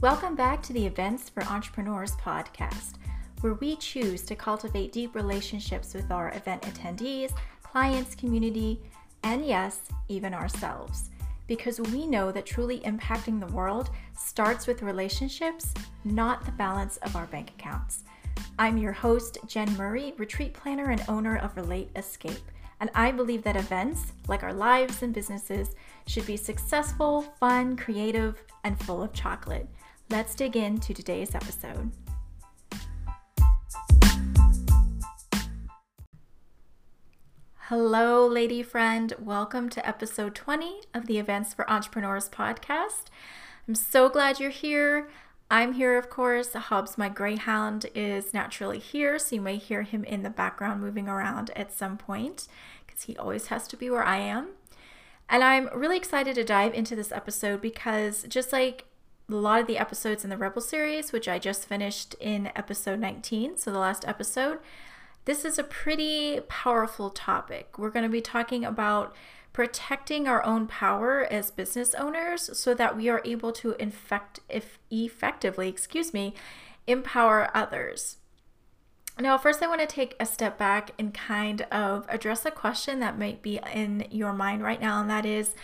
Welcome back to the Events for Entrepreneurs podcast, where we choose to cultivate deep relationships with our event attendees, clients, community, and yes, even ourselves. Because we know that truly impacting the world starts with relationships, not the balance of our bank accounts. I'm your host, Jen Murray, retreat planner and owner of Relate Escape. And I believe that events, like our lives and businesses, should be successful, fun, creative, and full of chocolate. Let's dig into today's episode. Hello, lady friend. Welcome to episode 20 of the Events for Entrepreneurs podcast. I'm so glad you're here. I'm here, of course. Hobbs, my greyhound, is naturally here, so you may hear him in the background moving around at some point because he always has to be where I am. And I'm really excited to dive into this episode because just like a lot of the episodes in the Rebel series, which I just finished in episode 19, so the last episode, this is a pretty powerful topic. We're going to be talking about protecting our own power as business owners so that we are able to infect if effectively, excuse me, empower others. Now, first, I want to take a step back and kind of address a question that might be in your mind right now, and that is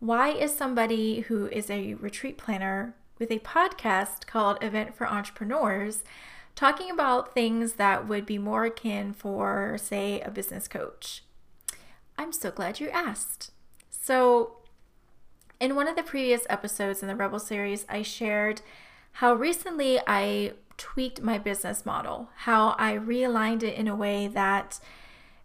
why is somebody who is a retreat planner with a podcast called Event for Entrepreneurs talking about things that would be more akin for, say, a business coach? I'm so glad you asked. So, in one of the previous episodes in the Rebel series, I shared how recently I tweaked my business model, how I realigned it in a way that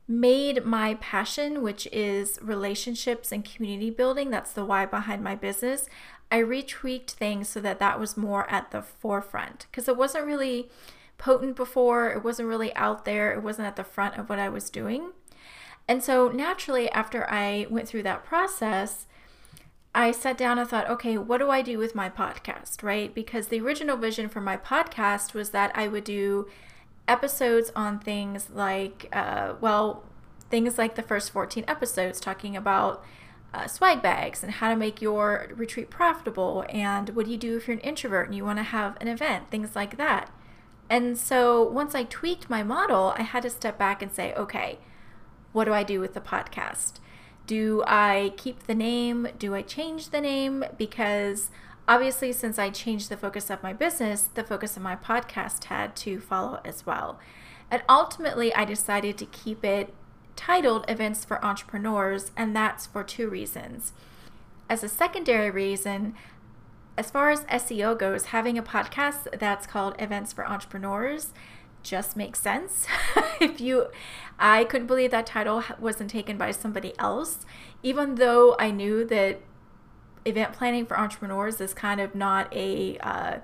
made my passion, which is relationships and community building, that's the why behind my business. I retweaked things so that that was more at the forefront because it wasn't really potent before, it wasn't really out there, it wasn't at the front of what I was doing. And so naturally, after I went through that process, I sat down and thought, okay, what do I do with my podcast, right? Because the original vision for my podcast was that I would do episodes on things like, uh, well, things like the first 14 episodes talking about uh, swag bags and how to make your retreat profitable and what do you do if you're an introvert and you want to have an event, things like that. And so once I tweaked my model, I had to step back and say, okay, what do I do with the podcast? Do I keep the name? Do I change the name? Because obviously, since I changed the focus of my business, the focus of my podcast had to follow as well. And ultimately, I decided to keep it titled Events for Entrepreneurs, and that's for two reasons. As a secondary reason, as far as SEO goes, having a podcast that's called Events for Entrepreneurs just makes sense. if you, I couldn't believe that title wasn't taken by somebody else, even though I knew that event planning for entrepreneurs is kind of not a, uh,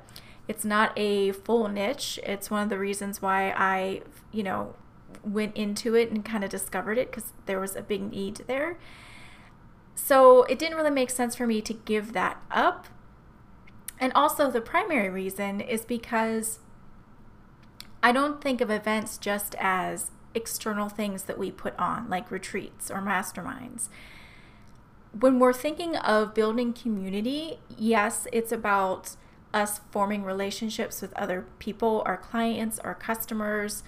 it's not a full niche. It's one of the reasons why I, you know, went into it and kind of discovered it because there was a big need there. So it didn't really make sense for me to give that up. And also, the primary reason is because I don't think of events just as external things that we put on, like retreats or masterminds. When we're thinking of building community, yes, it's about us forming relationships with other people, our clients, our customers,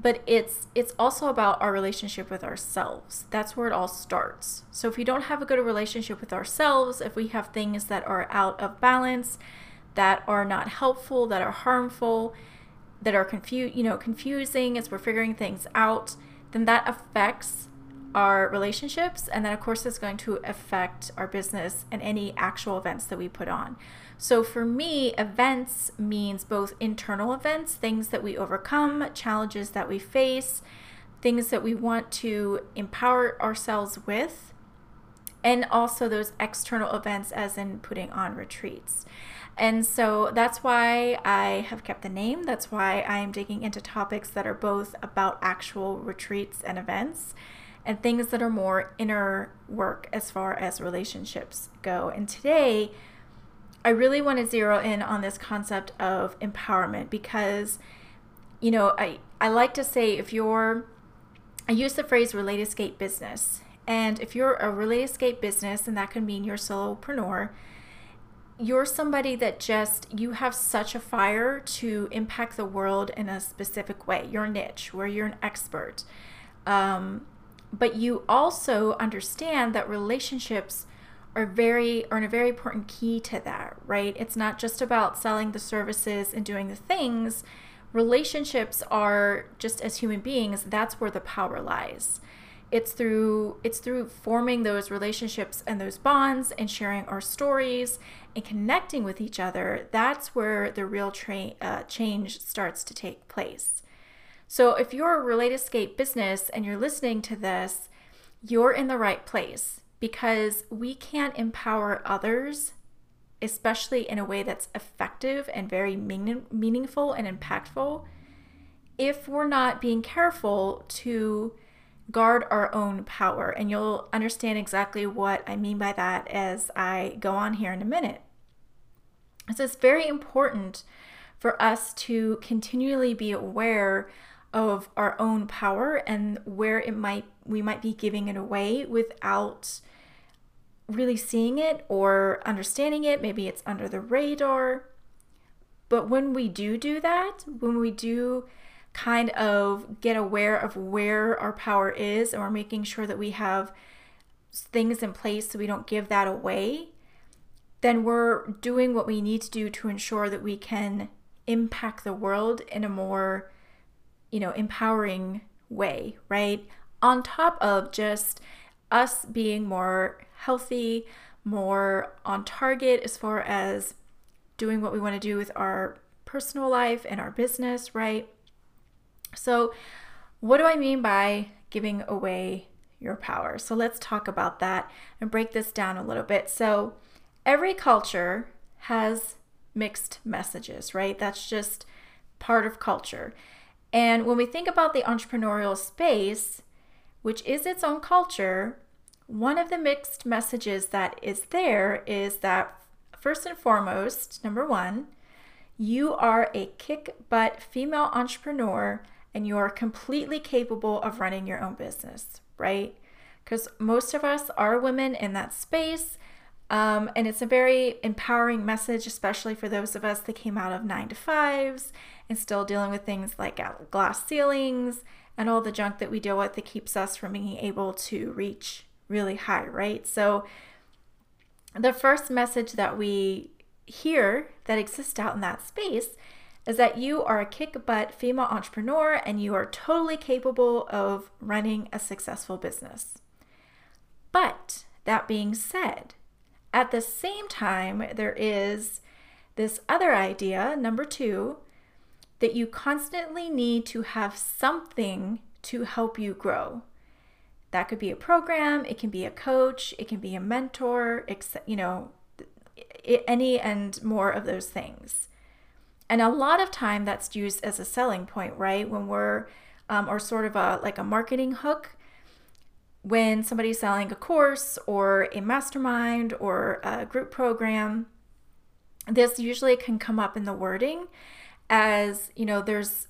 but it's it's also about our relationship with ourselves. That's where it all starts. So if we don't have a good relationship with ourselves, if we have things that are out of balance, that are not helpful, that are harmful, that are confused, you know, confusing as we're figuring things out, then that affects our relationships and then of course it's going to affect our business and any actual events that we put on. So for me, events means both internal events, things that we overcome, challenges that we face, things that we want to empower ourselves with, and also those external events as in putting on retreats. And so that's why I have kept the name. That's why I am digging into topics that are both about actual retreats and events and things that are more inner work as far as relationships go. And today, I really want to zero in on this concept of empowerment because, you know, I, I like to say if you're, I use the phrase relate escape business. And if you're a relate escape business, and that can mean you're solopreneur, you're somebody that just you have such a fire to impact the world in a specific way your niche where you're an expert um, but you also understand that relationships are very are in a very important key to that right? It's not just about selling the services and doing the things. Relationships are just as human beings that's where the power lies. It's through it's through forming those relationships and those bonds and sharing our stories and connecting with each other that's where the real tra- uh, change starts to take place so if you're a relate escape business and you're listening to this you're in the right place because we can't empower others especially in a way that's effective and very meaning- meaningful and impactful if we're not being careful to guard our own power. And you'll understand exactly what I mean by that as I go on here in a minute. So it's very important for us to continually be aware of our own power and where it might we might be giving it away without really seeing it or understanding it. Maybe it's under the radar. But when we do do that, when we do kind of get aware of where our power is and we're making sure that we have things in place so we don't give that away, then we're doing what we need to do to ensure that we can impact the world in a more, you know, empowering way, right? On top of just us being more healthy, more on target as far as doing what we want to do with our personal life and our business, right? So, what do I mean by giving away your power? So, let's talk about that and break this down a little bit. So, every culture has mixed messages, right? That's just part of culture. And when we think about the entrepreneurial space, which is its own culture, one of the mixed messages that is there is that first and foremost, number one, you are a kick butt female entrepreneur and you are completely capable of running your own business, right? Because most of us are women in that space. Um, and it's a very empowering message, especially for those of us that came out of nine to fives and still dealing with things like glass ceilings and all the junk that we deal with that keeps us from being able to reach really high, right? So, the first message that we hear that exists out in that space is that you are a kick butt female entrepreneur and you are totally capable of running a successful business. But that being said, at the same time, there is this other idea, number two, that you constantly need to have something to help you grow. That could be a program, it can be a coach, it can be a mentor, you know, any and more of those things. And a lot of time that's used as a selling point, right? When we're, um, or sort of a like a marketing hook, when somebody's selling a course or a mastermind or a group program, this usually can come up in the wording as, you know, there's,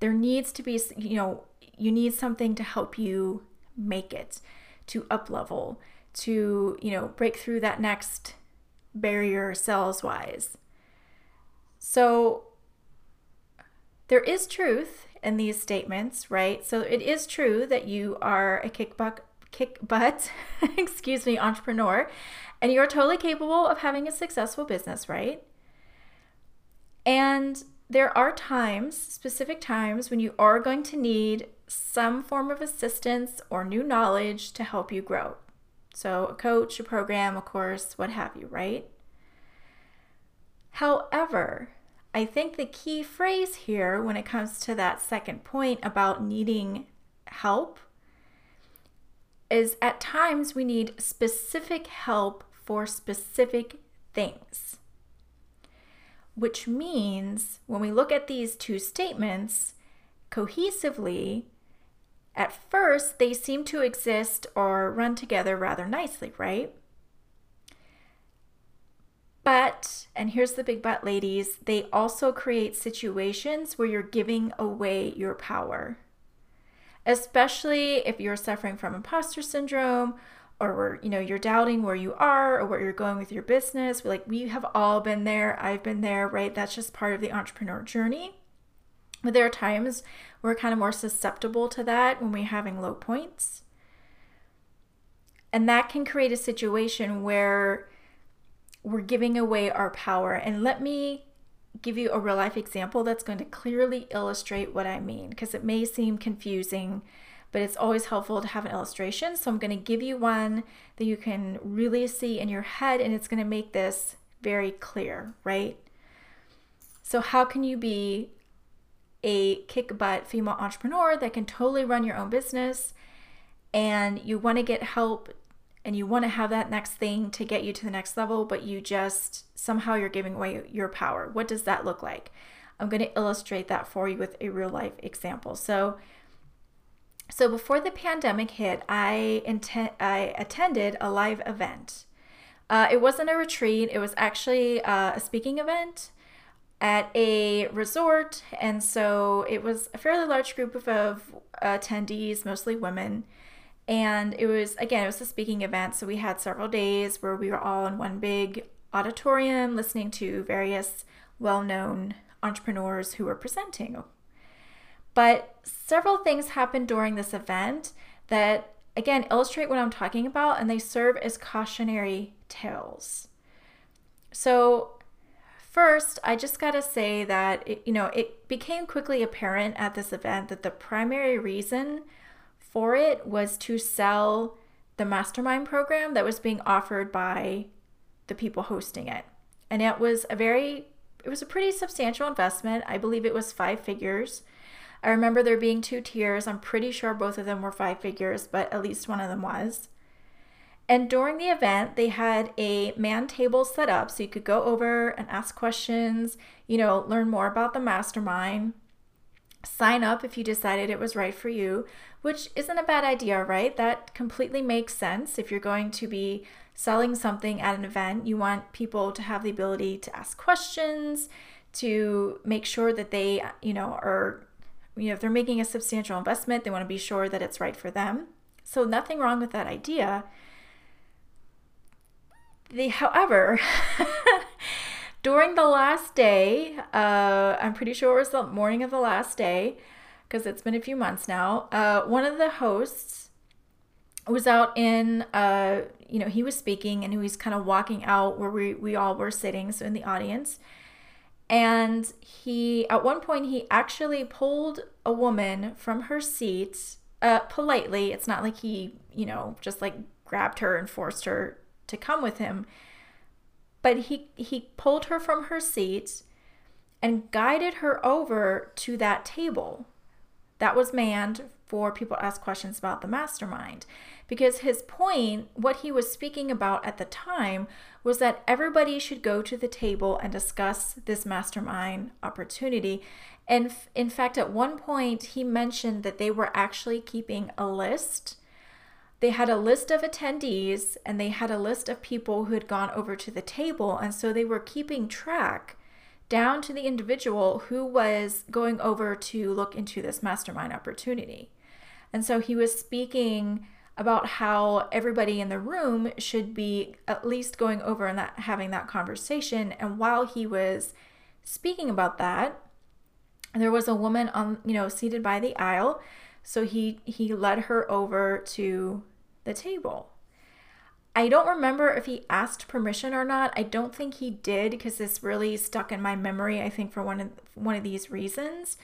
there needs to be, you know, you need something to help you make it, to up level, to, you know, break through that next barrier sales wise. So there is truth in these statements, right? So it is true that you are a kick butt, kick butt, excuse me, entrepreneur, and you are totally capable of having a successful business, right? And there are times, specific times, when you are going to need some form of assistance or new knowledge to help you grow. So, a coach, a program, a course, what have you, right? However, I think the key phrase here when it comes to that second point about needing help is at times we need specific help for specific things. Which means when we look at these two statements cohesively, at first they seem to exist or run together rather nicely, right? But, and here's the big but, ladies, they also create situations where you're giving away your power. Especially if you're suffering from imposter syndrome or you know, you're doubting where you are or where you're going with your business. Like we have all been there. I've been there, right? That's just part of the entrepreneur journey. But there are times we're kind of more susceptible to that when we're having low points. And that can create a situation where we're giving away our power. And let me give you a real life example that's going to clearly illustrate what I mean because it may seem confusing, but it's always helpful to have an illustration. So I'm going to give you one that you can really see in your head and it's going to make this very clear, right? So, how can you be a kick butt female entrepreneur that can totally run your own business and you want to get help and you want to have that next thing to get you to the next level, but you just somehow you're giving away your power. What does that look like? I'm going to illustrate that for you with a real life example. So, so before the pandemic hit, I intent I attended a live event. Uh, it wasn't a retreat; it was actually uh, a speaking event at a resort, and so it was a fairly large group of, of attendees, mostly women. And it was, again, it was a speaking event. So we had several days where we were all in one big auditorium listening to various well known entrepreneurs who were presenting. But several things happened during this event that, again, illustrate what I'm talking about and they serve as cautionary tales. So, first, I just got to say that, it, you know, it became quickly apparent at this event that the primary reason for it was to sell the mastermind program that was being offered by the people hosting it. And it was a very it was a pretty substantial investment. I believe it was 5 figures. I remember there being two tiers. I'm pretty sure both of them were 5 figures, but at least one of them was. And during the event, they had a man table set up so you could go over and ask questions, you know, learn more about the mastermind sign up if you decided it was right for you, which isn't a bad idea, right? That completely makes sense. If you're going to be selling something at an event, you want people to have the ability to ask questions, to make sure that they, you know, are, you know, if they're making a substantial investment, they want to be sure that it's right for them. So, nothing wrong with that idea. The, however, during the last day, uh, I'm pretty sure it was the morning of the last day, because it's been a few months now. Uh, one of the hosts was out in, uh, you know, he was speaking and he was kind of walking out where we, we all were sitting, so in the audience. And he, at one point, he actually pulled a woman from her seat uh, politely. It's not like he, you know, just like grabbed her and forced her to come with him but he he pulled her from her seat and guided her over to that table that was manned for people to ask questions about the mastermind because his point what he was speaking about at the time was that everybody should go to the table and discuss this mastermind opportunity and in fact at one point he mentioned that they were actually keeping a list they had a list of attendees and they had a list of people who had gone over to the table. And so they were keeping track down to the individual who was going over to look into this mastermind opportunity. And so he was speaking about how everybody in the room should be at least going over and that having that conversation. And while he was speaking about that, there was a woman on, you know, seated by the aisle. So he he led her over to the table. I don't remember if he asked permission or not. I don't think he did because this really stuck in my memory, I think for one of one of these reasons.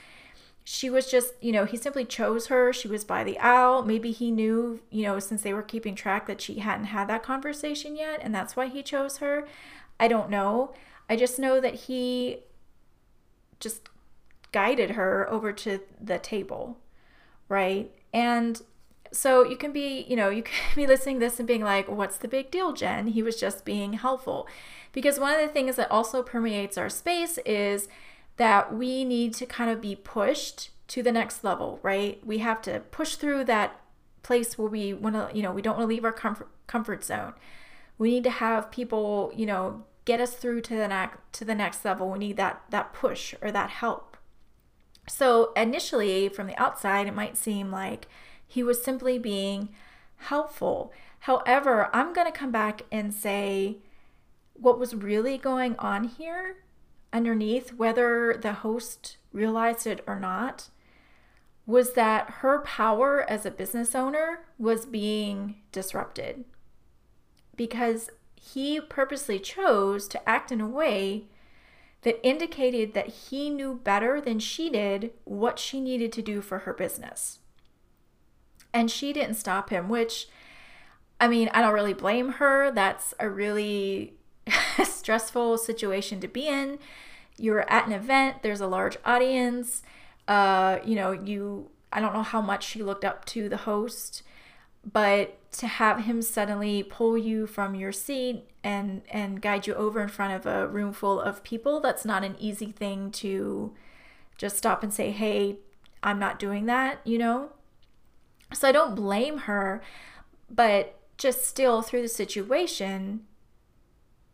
She was just, you know, he simply chose her. She was by the aisle. Maybe he knew, you know, since they were keeping track that she hadn't had that conversation yet and that's why he chose her. I don't know. I just know that he just guided her over to the table, right? And so you can be, you know, you can be listening to this and being like, what's the big deal, Jen? He was just being helpful. Because one of the things that also permeates our space is that we need to kind of be pushed to the next level, right? We have to push through that place where we want to, you know, we don't want to leave our comfort comfort zone. We need to have people, you know, get us through to the next to the next level. We need that that push or that help. So initially from the outside it might seem like he was simply being helpful. However, I'm going to come back and say what was really going on here underneath, whether the host realized it or not, was that her power as a business owner was being disrupted because he purposely chose to act in a way that indicated that he knew better than she did what she needed to do for her business. And she didn't stop him, which I mean, I don't really blame her. That's a really stressful situation to be in. You're at an event, there's a large audience. Uh, you know, you I don't know how much she looked up to the host, but to have him suddenly pull you from your seat and and guide you over in front of a room full of people, that's not an easy thing to just stop and say, "Hey, I'm not doing that," you know? So I don't blame her, but just still through the situation,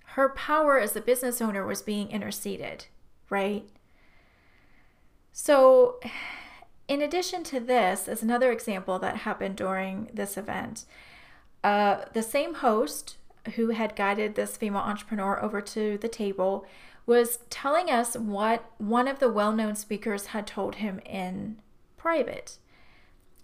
her power as a business owner was being interceded, right? So, in addition to this, as another example that happened during this event, uh, the same host who had guided this female entrepreneur over to the table was telling us what one of the well known speakers had told him in private.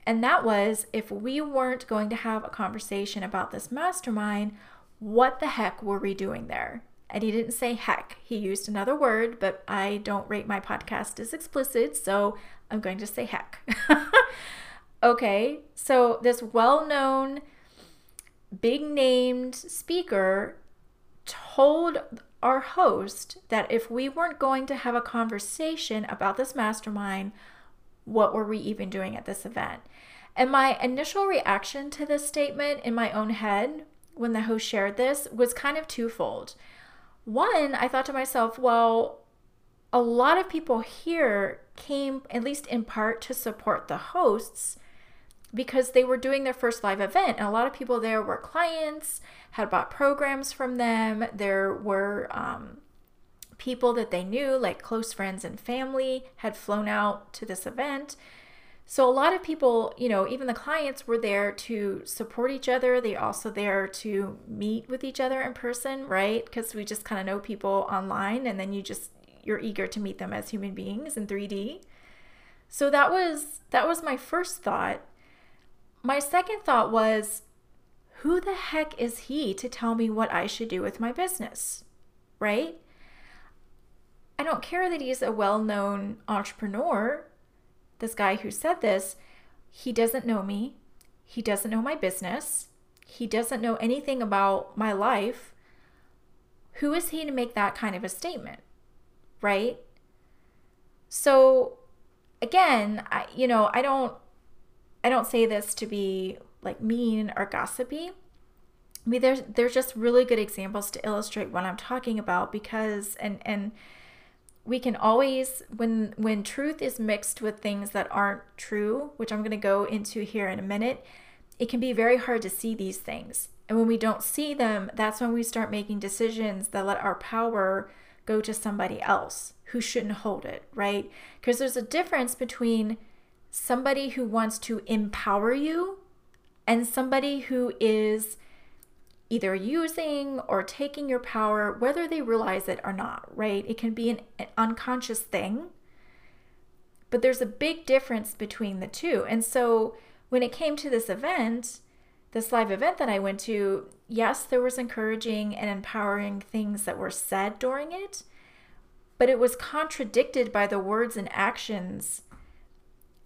And that was if we weren't going to have a conversation about this mastermind, what the heck were we doing there? And he didn't say heck. He used another word, but I don't rate my podcast as explicit, so I'm going to say heck. okay, so this well known, big named speaker told our host that if we weren't going to have a conversation about this mastermind, what were we even doing at this event? And my initial reaction to this statement in my own head when the host shared this was kind of twofold. One, I thought to myself, well, a lot of people here came, at least in part, to support the hosts because they were doing their first live event. And a lot of people there were clients, had bought programs from them. There were um, people that they knew, like close friends and family, had flown out to this event. So a lot of people, you know, even the clients were there to support each other. They also there to meet with each other in person, right? Because we just kind of know people online and then you just you're eager to meet them as human beings in 3D. So that was that was my first thought. My second thought was who the heck is he to tell me what I should do with my business? Right? I don't care that he's a well-known entrepreneur this guy who said this, he doesn't know me. He doesn't know my business. He doesn't know anything about my life. Who is he to make that kind of a statement? Right? So again, I you know, I don't I don't say this to be like mean or gossipy. I mean, there's there's just really good examples to illustrate what I'm talking about because and and we can always when when truth is mixed with things that aren't true which i'm going to go into here in a minute it can be very hard to see these things. And when we don't see them that's when we start making decisions that let our power go to somebody else who shouldn't hold it right? Because there's a difference between somebody who wants to empower you and somebody who is either using or taking your power, whether they realize it or not, right? It can be an, an unconscious thing, but there's a big difference between the two. And so when it came to this event, this live event that I went to, yes, there was encouraging and empowering things that were said during it, but it was contradicted by the words and actions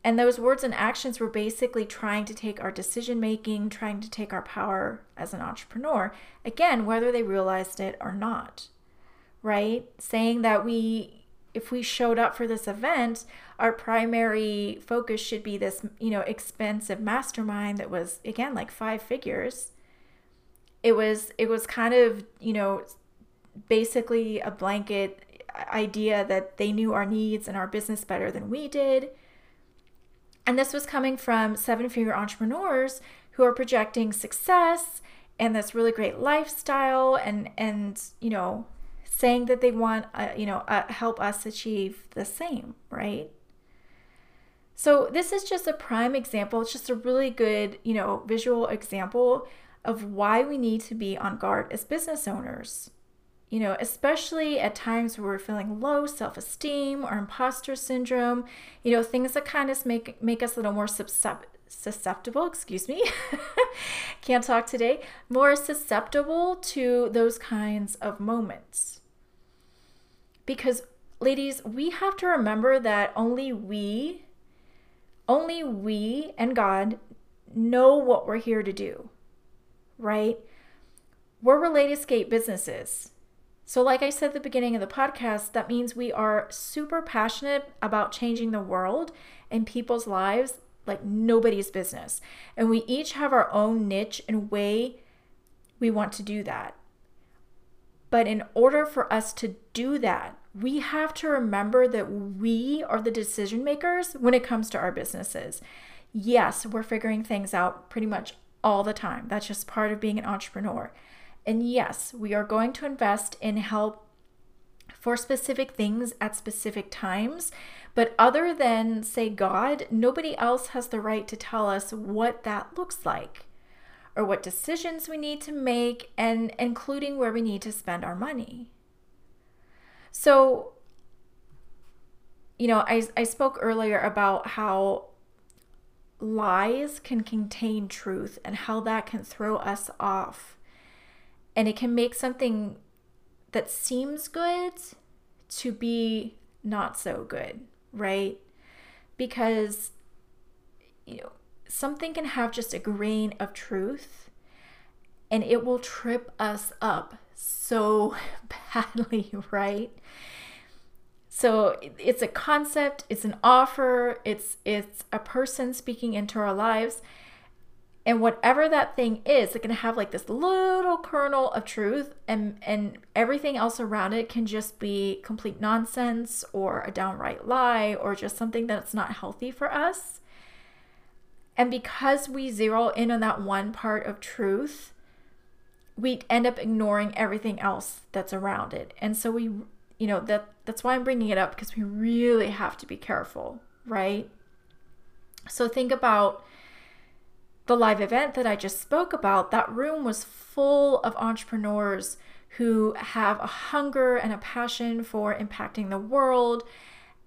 and those words and actions were basically trying to take our decision making, trying to take our power as an entrepreneur, again, whether they realized it or not, right? Saying that we, if we showed up for this event, our primary focus should be this, you know, expensive mastermind that was, again, like five figures. It was, it was kind of, you know, basically a blanket idea that they knew our needs and our business better than we did and this was coming from seven figure entrepreneurs who are projecting success and this really great lifestyle and and you know saying that they want uh, you know uh, help us achieve the same right So, this is just a prime example. It's just a really good, you know, visual example of why we need to be on guard as business owners. You know, especially at times where we're feeling low self esteem or imposter syndrome, you know, things that kind of make, make us a little more susceptible, excuse me, can't talk today, more susceptible to those kinds of moments. Because, ladies, we have to remember that only we, only we and God know what we're here to do, right? We're related Escape businesses. So, like I said at the beginning of the podcast, that means we are super passionate about changing the world and people's lives like nobody's business. And we each have our own niche and way we want to do that. But in order for us to do that, we have to remember that we are the decision makers when it comes to our businesses. Yes, we're figuring things out pretty much all the time. That's just part of being an entrepreneur. And yes, we are going to invest in help for specific things at specific times. But other than, say, God, nobody else has the right to tell us what that looks like or what decisions we need to make, and including where we need to spend our money. So, you know, I, I spoke earlier about how lies can contain truth and how that can throw us off and it can make something that seems good to be not so good, right? Because you know, something can have just a grain of truth and it will trip us up so badly, right? So it's a concept, it's an offer, it's it's a person speaking into our lives and whatever that thing is, it can have like this little kernel of truth and and everything else around it can just be complete nonsense or a downright lie or just something that's not healthy for us. And because we zero in on that one part of truth, we end up ignoring everything else that's around it. And so we you know that that's why I'm bringing it up because we really have to be careful, right? So think about the live event that I just spoke about, that room was full of entrepreneurs who have a hunger and a passion for impacting the world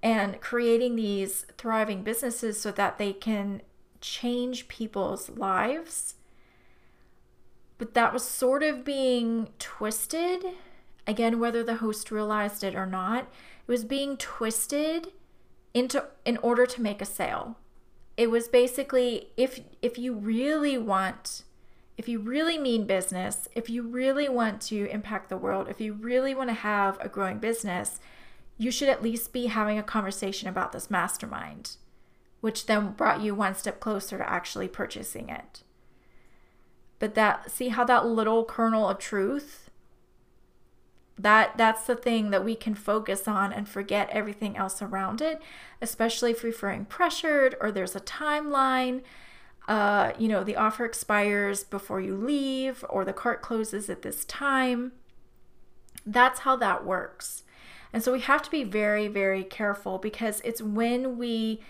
and creating these thriving businesses so that they can change people's lives. But that was sort of being twisted. Again, whether the host realized it or not, it was being twisted into in order to make a sale it was basically if if you really want if you really mean business, if you really want to impact the world, if you really want to have a growing business, you should at least be having a conversation about this mastermind, which then brought you one step closer to actually purchasing it. But that see how that little kernel of truth that that's the thing that we can focus on and forget everything else around it especially if we're feeling pressured or there's a timeline uh, you know the offer expires before you leave or the cart closes at this time. That's how that works. And so we have to be very very careful because it's when we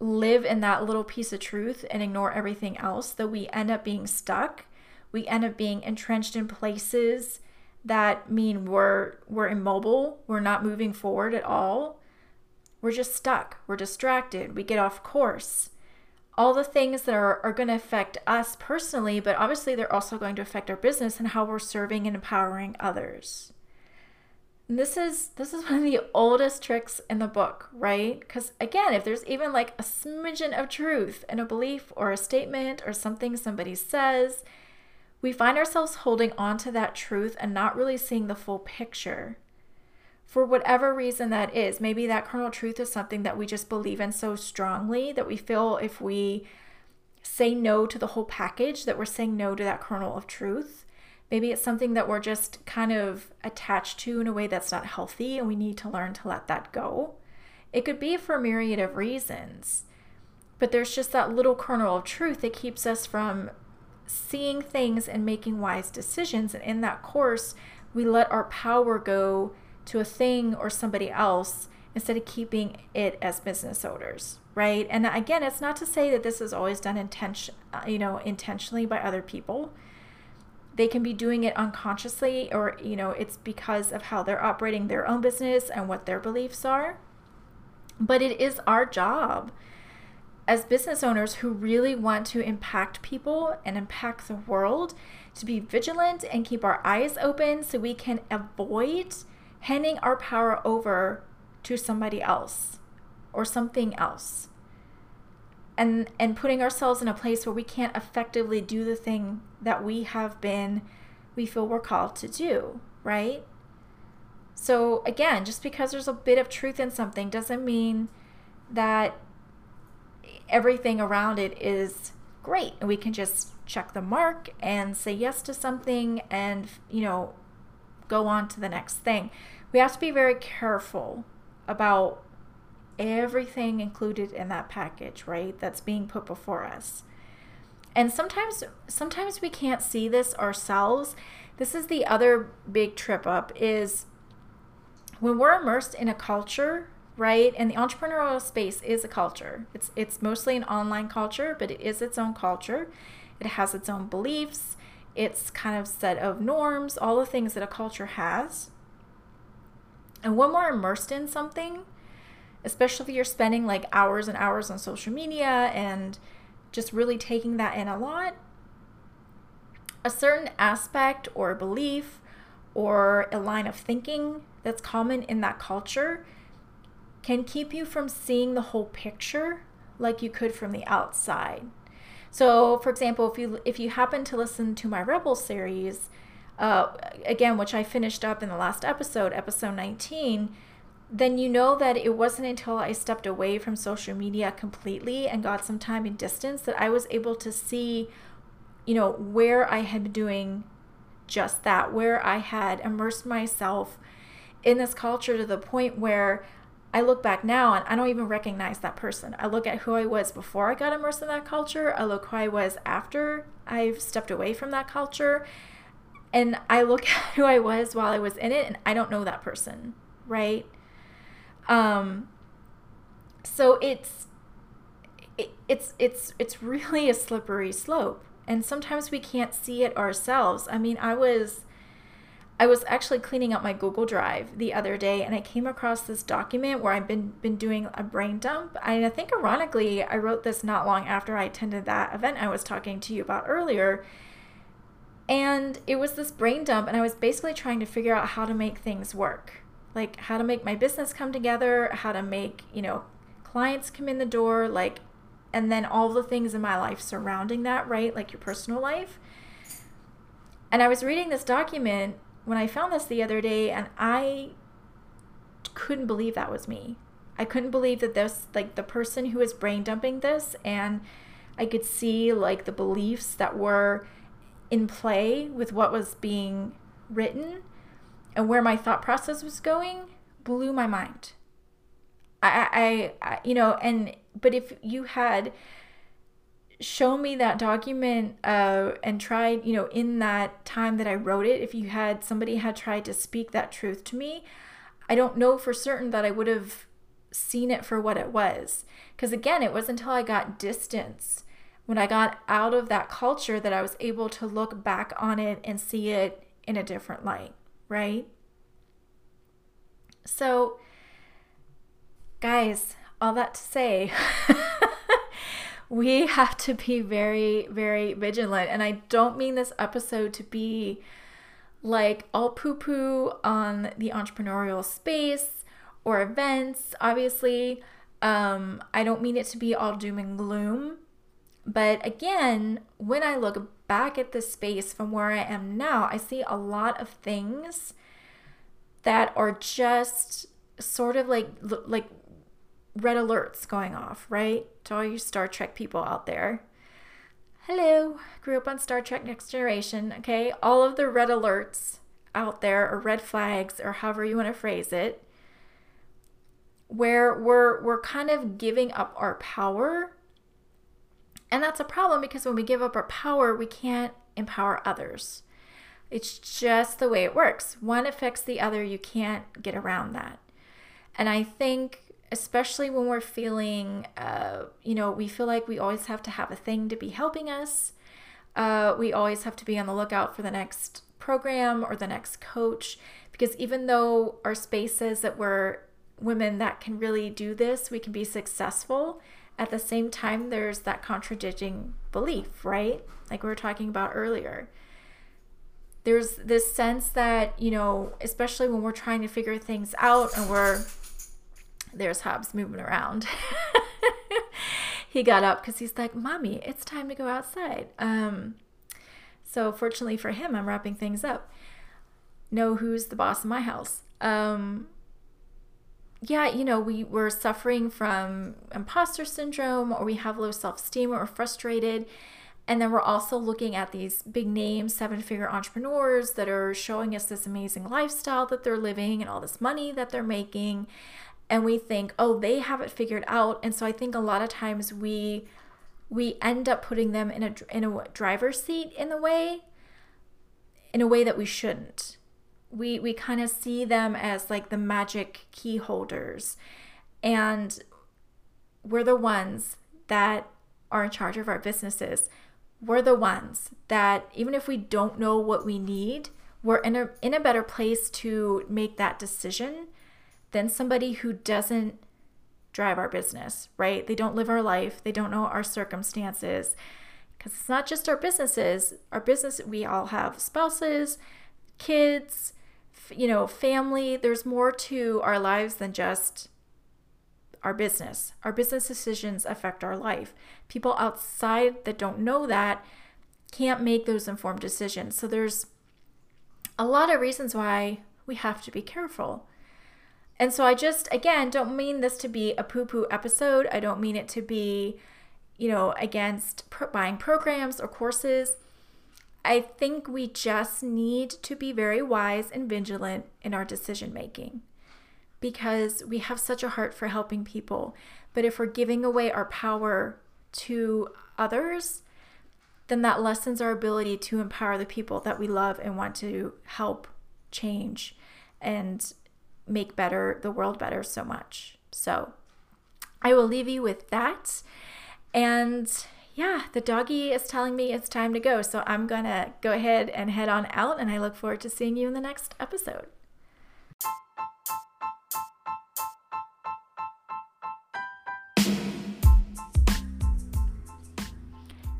live in that little piece of truth and ignore everything else that we end up being stuck. We end up being entrenched in places that mean we're we're immobile, we're not moving forward at all. We're just stuck, we're distracted, we get off course. All the things that are, are going to affect us personally, but obviously they're also going to affect our business and how we're serving and empowering others. And this is this is one of the oldest tricks in the book, right? Because again, if there's even like a smidgen of truth in a belief or a statement or something somebody says, we find ourselves holding on to that truth and not really seeing the full picture. For whatever reason that is, maybe that kernel of truth is something that we just believe in so strongly that we feel if we say no to the whole package, that we're saying no to that kernel of truth. Maybe it's something that we're just kind of attached to in a way that's not healthy and we need to learn to let that go. It could be for a myriad of reasons, but there's just that little kernel of truth that keeps us from seeing things and making wise decisions. And in that course, we let our power go to a thing or somebody else instead of keeping it as business owners, right? And again, it's not to say that this is always done intention, uh, you know, intentionally by other people. They can be doing it unconsciously or, you know, it's because of how they're operating their own business and what their beliefs are. But it is our job as business owners who really want to impact people and impact the world to be vigilant and keep our eyes open so we can avoid handing our power over to somebody else or something else. And and putting ourselves in a place where we can't effectively do the thing that we have been we feel we're called to do right? So again just because there's a bit of truth in something doesn't mean that everything around it is great and we can just check the mark and say yes to something and you know go on to the next thing we have to be very careful about everything included in that package, right? That's being put before us. And sometimes sometimes we can't see this ourselves. This is the other big trip up is when we're immersed in a culture, right? And the entrepreneurial space is a culture. It's it's mostly an online culture, but it is its own culture. It has its own beliefs, its kind of set of norms, all the things that a culture has. And when we're immersed in something, especially if you're spending like hours and hours on social media and just really taking that in a lot, a certain aspect or belief or a line of thinking that's common in that culture can keep you from seeing the whole picture like you could from the outside. So, for example, if you if you happen to listen to my Rebel series, uh, again, which I finished up in the last episode, episode 19, then you know that it wasn't until I stepped away from social media completely and got some time and distance that I was able to see, you know, where I had been doing just that, where I had immersed myself in this culture to the point where I look back now and I don't even recognize that person. I look at who I was before I got immersed in that culture. I look who I was after I've stepped away from that culture and I look at who I was while I was in it and I don't know that person, right? Um so it's it, it's it's it's really a slippery slope and sometimes we can't see it ourselves. I mean, I was I was actually cleaning up my Google Drive the other day and I came across this document where I've been been doing a brain dump. And I think ironically, I wrote this not long after I attended that event I was talking to you about earlier and it was this brain dump, and I was basically trying to figure out how to make things work like how to make my business come together, how to make, you know, clients come in the door, like, and then all the things in my life surrounding that, right? Like your personal life. And I was reading this document when I found this the other day, and I couldn't believe that was me. I couldn't believe that this, like, the person who was brain dumping this, and I could see, like, the beliefs that were in play with what was being written and where my thought process was going blew my mind. I, I, I you know, and but if you had shown me that document uh, and tried, you know, in that time that I wrote it, if you had somebody had tried to speak that truth to me, I don't know for certain that I would have seen it for what it was. Because again, it wasn't until I got distance when I got out of that culture that I was able to look back on it and see it in a different light, right? So, guys, all that to say, we have to be very, very vigilant. And I don't mean this episode to be like all poo poo on the entrepreneurial space or events, obviously. Um, I don't mean it to be all doom and gloom but again, when I look back at the space from where I am now, I see a lot of things that are just sort of like like red alerts going off, right? To all you Star Trek people out there. Hello, grew up on Star Trek Next Generation, okay? All of the red alerts out there or red flags or however you want to phrase it where we're we're kind of giving up our power and that's a problem because when we give up our power, we can't empower others. It's just the way it works. One affects the other. You can't get around that. And I think, especially when we're feeling, uh, you know, we feel like we always have to have a thing to be helping us. Uh, we always have to be on the lookout for the next program or the next coach. Because even though our space says that we're women that can really do this, we can be successful, at the same time, there's that contradicting belief, right? Like we were talking about earlier. There's this sense that, you know, especially when we're trying to figure things out and we're, there's Hobbs moving around. he got up because he's like, Mommy, it's time to go outside. Um, so, fortunately for him, I'm wrapping things up. Know who's the boss in my house. Um, yeah, you know, we were suffering from imposter syndrome or we have low self esteem or frustrated. And then we're also looking at these big name seven figure entrepreneurs that are showing us this amazing lifestyle that they're living and all this money that they're making. And we think, oh, they have it figured out. And so I think a lot of times we we end up putting them in a in a driver's seat in the way in a way that we shouldn't. We we kind of see them as like the magic key holders. And we're the ones that are in charge of our businesses. We're the ones that even if we don't know what we need we're in a in a better place to make that decision than somebody who doesn't drive our business right they don't live our life they don't know our circumstances because it's not just our businesses our business we all have spouses kids you know, family, there's more to our lives than just our business. Our business decisions affect our life. People outside that don't know that can't make those informed decisions. So there's a lot of reasons why we have to be careful. And so I just, again, don't mean this to be a poo poo episode. I don't mean it to be, you know, against buying programs or courses. I think we just need to be very wise and vigilant in our decision making because we have such a heart for helping people. But if we're giving away our power to others, then that lessens our ability to empower the people that we love and want to help change and make better the world better so much. So I will leave you with that. And yeah, the doggy is telling me it's time to go. So I'm going to go ahead and head on out, and I look forward to seeing you in the next episode.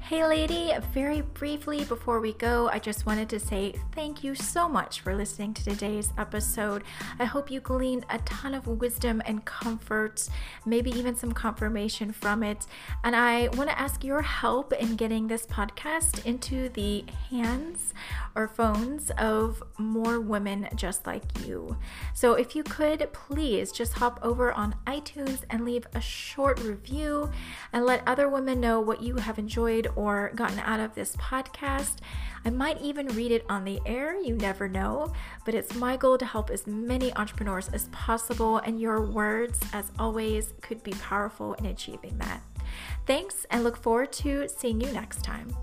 Hey, lady, very briefly before we go, I just wanted to say thank you so much for listening to today's episode. I hope you gleaned a ton of wisdom and comfort, maybe even some confirmation from it. And I want to ask your help in getting this podcast into the hands or phones of more women just like you. So if you could please just hop over on iTunes and leave a short review and let other women know what you have enjoyed or gotten out of this podcast. I might even read it on the air, you never know, but it's my goal to help as many entrepreneurs as possible, and your words, as always, could be powerful in achieving that. Thanks, and look forward to seeing you next time.